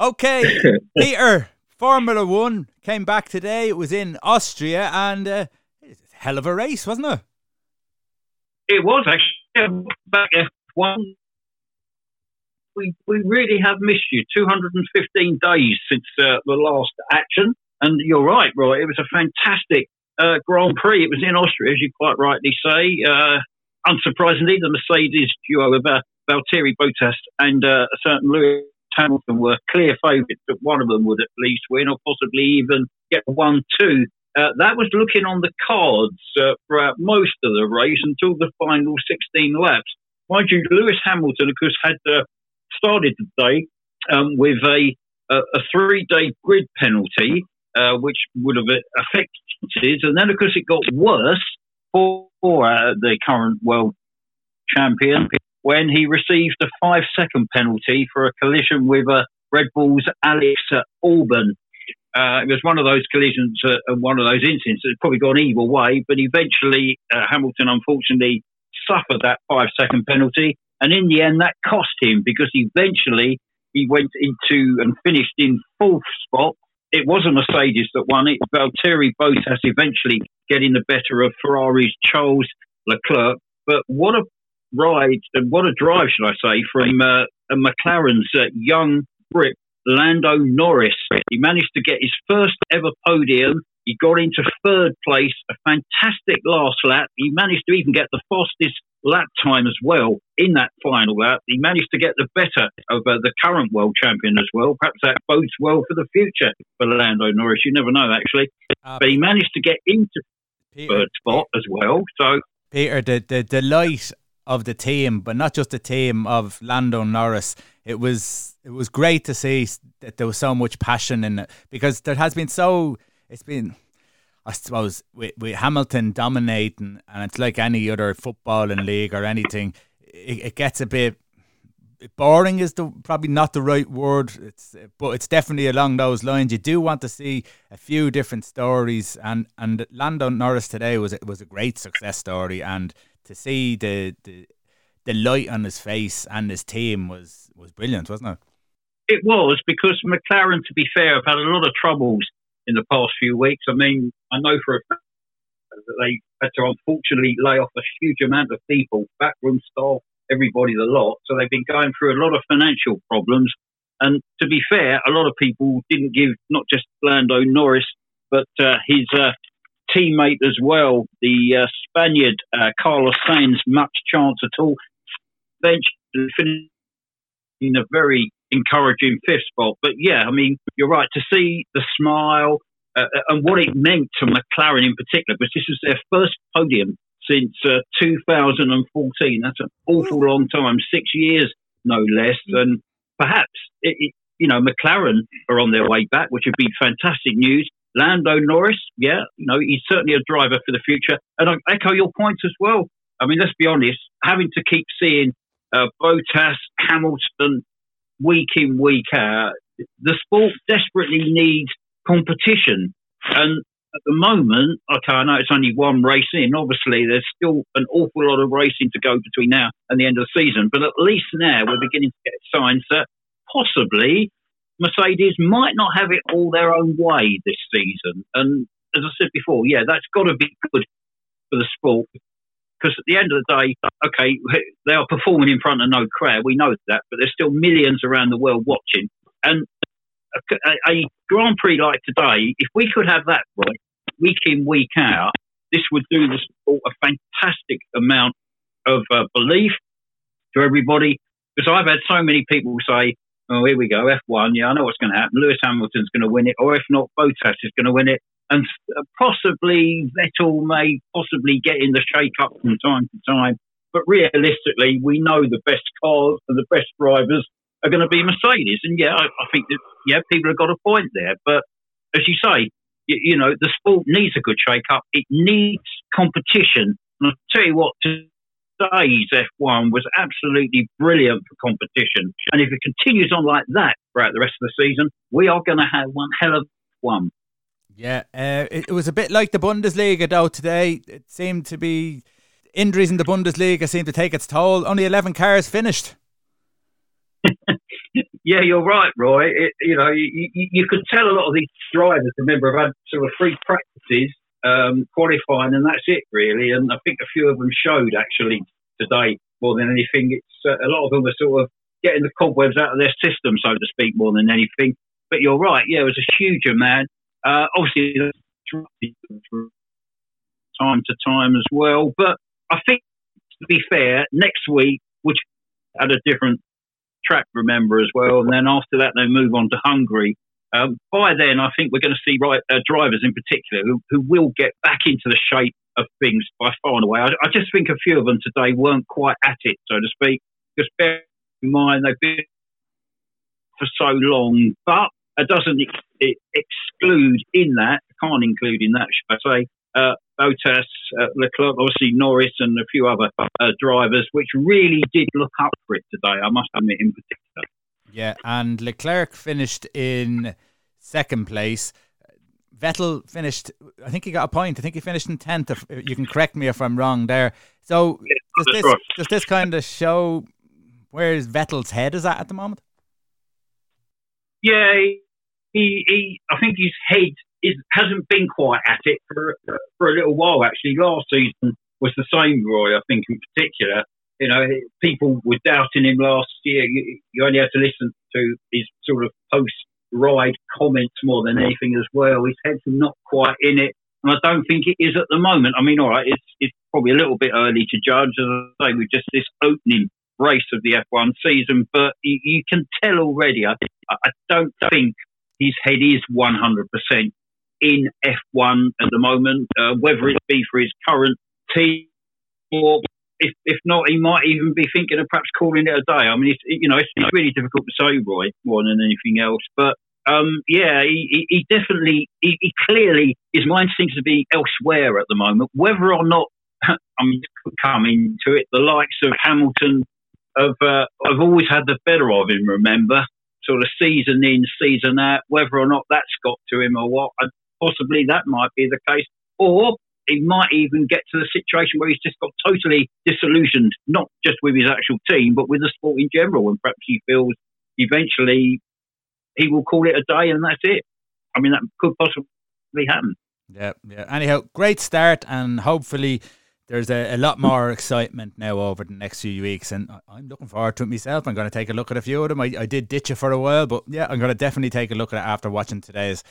Okay, Peter, Formula One came back today. It was in Austria, and uh, it's a hell of a race, wasn't it? It was actually back F1. We we really have missed you. 215 days since uh, the last action, and you're right, Roy. It was a fantastic uh, Grand Prix. It was in Austria, as you quite rightly say. Uh, unsurprisingly, the Mercedes duo of uh, Valtteri Bottas and uh, a certain Lewis Hamilton were clear favourites that one of them would at least win, or possibly even get one two. Uh, that was looking on the cards uh, throughout most of the race until the final 16 laps. Mind you, Lewis Hamilton, of course, had uh, started the day um, with a, a, a three-day grid penalty, uh, which would have affected, and then of course it got worse for, for uh, the current world champion when he received a five second penalty for a collision with uh, Red Bull's Alex Albon. Uh, it was one of those collisions, uh, one of those incidents that's probably gone either way, but eventually uh, Hamilton unfortunately suffered that five second penalty. And in the end, that cost him because eventually he went into and finished in fourth spot. It was a Mercedes that won it. Valtteri Bottas eventually getting the better of Ferrari's Charles Leclerc. But what a ride and what a drive, should I say, from uh, McLaren's uh, young Brit Lando Norris. He managed to get his first ever podium. He got into third place, a fantastic last lap. He managed to even get the fastest lap time as well in that final lap. He managed to get the better of uh, the current world champion as well. Perhaps that bodes well for the future for Lando Norris. You never know, actually. Uh, but he managed to get into Peter, third spot as well. So Peter, the the delight of the team, but not just the team of Lando Norris. It was it was great to see that there was so much passion in it because there has been so it's been I suppose with, with Hamilton dominating and it's like any other football in league or anything, it, it gets a bit boring is the probably not the right word. It's but it's definitely along those lines. You do want to see a few different stories, and and Lando Norris today was was a great success story, and to see the, the the light on his face and his team was was brilliant, wasn't it? It was because McLaren, to be fair, have had a lot of troubles in the past few weeks. I mean, I know for a fact that they had to unfortunately lay off a huge amount of people, backroom staff, everybody, the lot. So they've been going through a lot of financial problems. And to be fair, a lot of people didn't give not just Lando Norris, but uh, his uh, teammate as well, the uh, Spaniard uh, Carlos Sainz, much chance at all. Eventually finishing in a very encouraging fifth spot. But yeah, I mean, you're right to see the smile uh, uh and what it meant to McLaren in particular, because this was their first podium since uh, 2014. That's an awful long time, six years no less. And perhaps it, it, you know McLaren are on their way back, which would be fantastic news. Lando Norris, yeah, you know, he's certainly a driver for the future. And I echo your points as well. I mean, let's be honest, having to keep seeing uh, Bottas, Hamilton, week in, week out, the sport desperately needs competition. And at the moment, okay, I know it's only one race in. Obviously, there's still an awful lot of racing to go between now and the end of the season. But at least now we're beginning to get signs that possibly Mercedes might not have it all their own way this season. And as I said before, yeah, that's got to be good for the sport. Because at the end of the day, okay, they are performing in front of no crowd. We know that, but there's still millions around the world watching. And a, a Grand Prix like today, if we could have that right week in, week out, this would do the sport a fantastic amount of uh, belief to everybody. Because I've had so many people say, oh, here we go, F1. Yeah, I know what's going to happen. Lewis Hamilton's going to win it, or if not, Bottas is going to win it. And uh, possibly Vettel may possibly get in the shake up from time to time. But realistically, we know the best cars and the best drivers are going to be Mercedes. And yeah, I, I think that, yeah, people have got a point there. But as you say, you, you know, the sport needs a good shake up. It needs competition. And I'll tell you what, to Days F1 was absolutely brilliant for competition. And if it continues on like that throughout the rest of the season, we are going to have one hell of one. Yeah, uh, it, it, was a bit like the Bundesliga though today. It seemed to be injuries in the Bundesliga seemed to take its toll. Only 11 cars finished. yeah, you're right, Roy. It, you know, you, you, you, could tell a lot of these drivers, remember, have had sort of free practices, um, qualifying, and that's it, really. And I think a few of them showed actually today more than anything. It's uh, a lot of them are sort of getting the cobwebs out of their system, so to speak, more than anything. But you're right. Yeah, it was a huge amount. Uh, obviously, time to time as well. But I think, to be fair, next week, which had a different track, remember as well, and then after that they move on to Hungary. Um, by then, I think we're going to see right, uh, drivers in particular who, who will get back into the shape of things by far and away. I, I, just think a few of them today weren't quite at it, so to speak. Just bear in mind they've been for so long, but it doesn't ex- exclude in that, can't include in that, should I say, uh, uh, Leclerc, obviously Norris, and a few other uh, drivers, which really did look up for it today. I must admit, in particular. Yeah, and Leclerc finished in second place. Vettel finished. I think he got a point. I think he finished in tenth. You can correct me if I'm wrong there. So does this does this kind of show where Vettel's head is at at the moment? Yeah, he, he I think his head is, hasn't been quite at it for for a little while. Actually, last season was the same. Roy, I think in particular, you know, people were doubting him last year. You, you only had to listen to his sort of post ride comments more than anything as well. His head's not quite in it, and I don't think it is at the moment. I mean, all right, it's it's probably a little bit early to judge, as I say, with just this opening race of the F1 season, but you, you can tell already. I, I don't think his head is 100% in F1 at the moment, uh, whether it be for his current team or if, if not, he might even be thinking of perhaps calling it a day. I mean, it's, you know, it's, it's really difficult to say, Roy, more than anything else. But um, yeah, he, he definitely, he, he, clearly, his mind seems to be elsewhere at the moment. Whether or not, I mean, coming to it, the likes of Hamilton have, uh, have always had the better of him, remember? Sort of season in, season out, whether or not that's got to him or what, possibly that might be the case. Or he might even get to the situation where he's just got totally disillusioned, not just with his actual team, but with the sport in general. And perhaps he feels eventually he will call it a day and that's it. I mean, that could possibly happen. Yeah, yeah. Anyhow, great start, and hopefully there's a, a, lot more excitement now over the next few weeks, and I'm looking forward to it myself. I'm going to take a look at a few of them. I, I did ditch it for a while, but yeah, I'm going to definitely take a look at it after watching today's